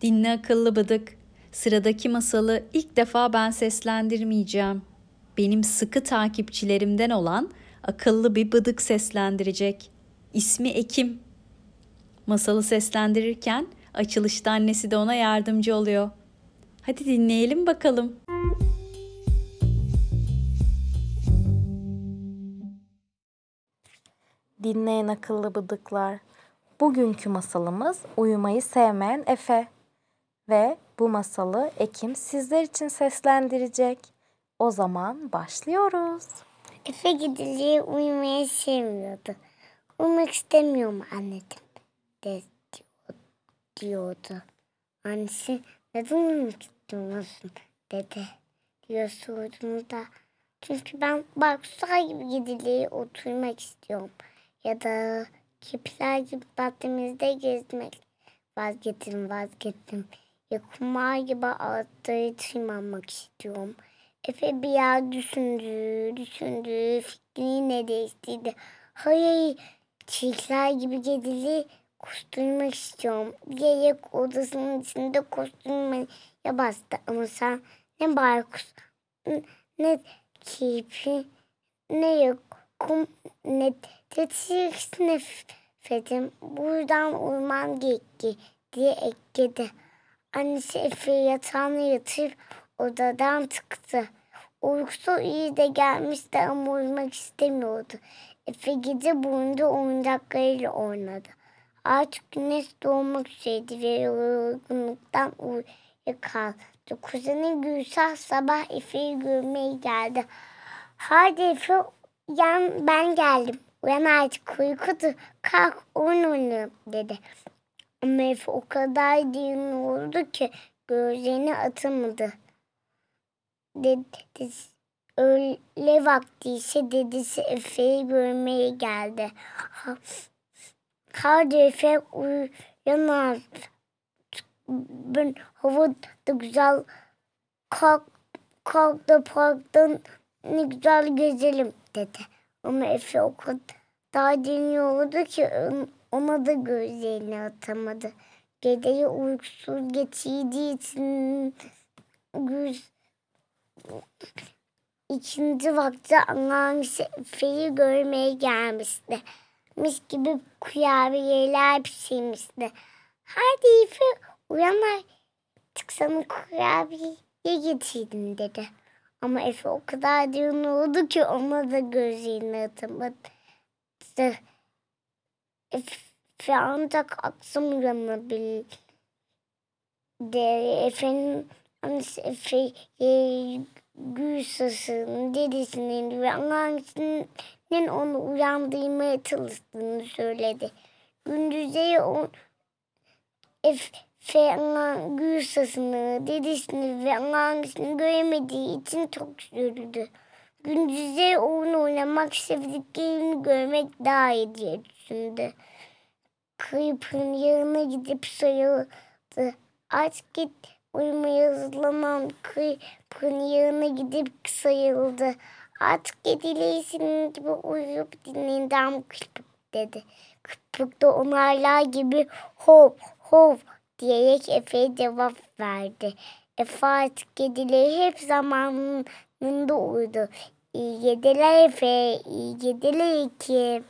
Dinle akıllı bıdık. Sıradaki masalı ilk defa ben seslendirmeyeceğim. Benim sıkı takipçilerimden olan akıllı bir bıdık seslendirecek. İsmi Ekim. Masalı seslendirirken açılışta annesi de ona yardımcı oluyor. Hadi dinleyelim bakalım. Dinleyen akıllı bıdıklar. Bugünkü masalımız uyumayı sevmeyen Efe. Ve bu masalı Ekim sizler için seslendirecek. O zaman başlıyoruz. Efe gidiliği uyumayı sevmiyordu. Uyumak istemiyorum anneciğim de diyordu. Annesi neden uyumak istemiyorsun dedi diyor sorduğunda. Çünkü ben baksay gibi gidiliği oturmak istiyorum. Ya da kipler gibi bahçemizde gezmek. Vazgeçtim vazgeçtim. Ya gibi ağaçları tırmanmak istiyorum. Efe bir yer düşündü, düşündü, fikrini ne değiştirdi. Hayır, çiçekler gibi gedili koşturmak istiyorum. Diyerek odasının içinde koşturmaya bastı. Ama sen ne baykuş, ne kirpi, ne yok, kum, ne tetik nefetim. Buradan uyman gerekli diye ekledi. Annesi Efe'yi yatağına yatırıp odadan çıktı. Uykusu iyi de gelmişti ama uyumak istemiyordu. Efe gece boyunca oyuncaklarıyla oynadı. Artık güneş doğmak üzereydi ve yorgunluktan uyuyakaldı. Kuzeni Gülsah sabah Efe'yi görmeye geldi. Hadi Efe yan ben geldim. Uyan artık uykudu. Kalk oyun oynayalım dedi. Ama Efe o kadar derin oldu ki gözlerini atamadı. Dedi, öğle vakti ise dedesi Efe'yi görmeye geldi. Ha, Hadi Efe uyan artık. Ben havada güzel kalk, kalk da parktan ne güzel gezelim dedi. Ama Efe o kadar deniyordu ki ona da gözlerini atamadı. Geceyi uykusuz geçirdiği için güz ikinci vakti anneannesi Efe'yi görmeye gelmişti. Mis gibi kurabiyeler pişirmişti. Hadi Efe uyan artık sana kurabiye getirdim dedi. Ama Efe o kadar derin oldu ki ona da gözlerini atamadı. Efe ancak akşam uyanabilir. Efe'nin annesi Efe'ye Gülsas'ın dedesinin ve anneannesinin onu uyandırmaya çalıştığını söyledi. Gündüz'e on Efe Gülsas'ını, dedesini ve anneannesini göremediği için çok üzüldü. Gündüz'e oyun oynamak, sevdiklerini görmek daha iyi diye düşündü. Kıyıp'ın yanına gidip sarıldı. Aç git uyumaya hazırlamam. Kıyıp'ın yanına gidip sayıldı. Artık kedileri senin gibi uyuyup dinleyeceğim kıpık dedi. Kıpık da onarlar gibi hop hop diyerek Efe'ye cevap verdi. Efe artık kedileri hep yanında uyudu. İyi geceler Efe, iyi geceler Ekim.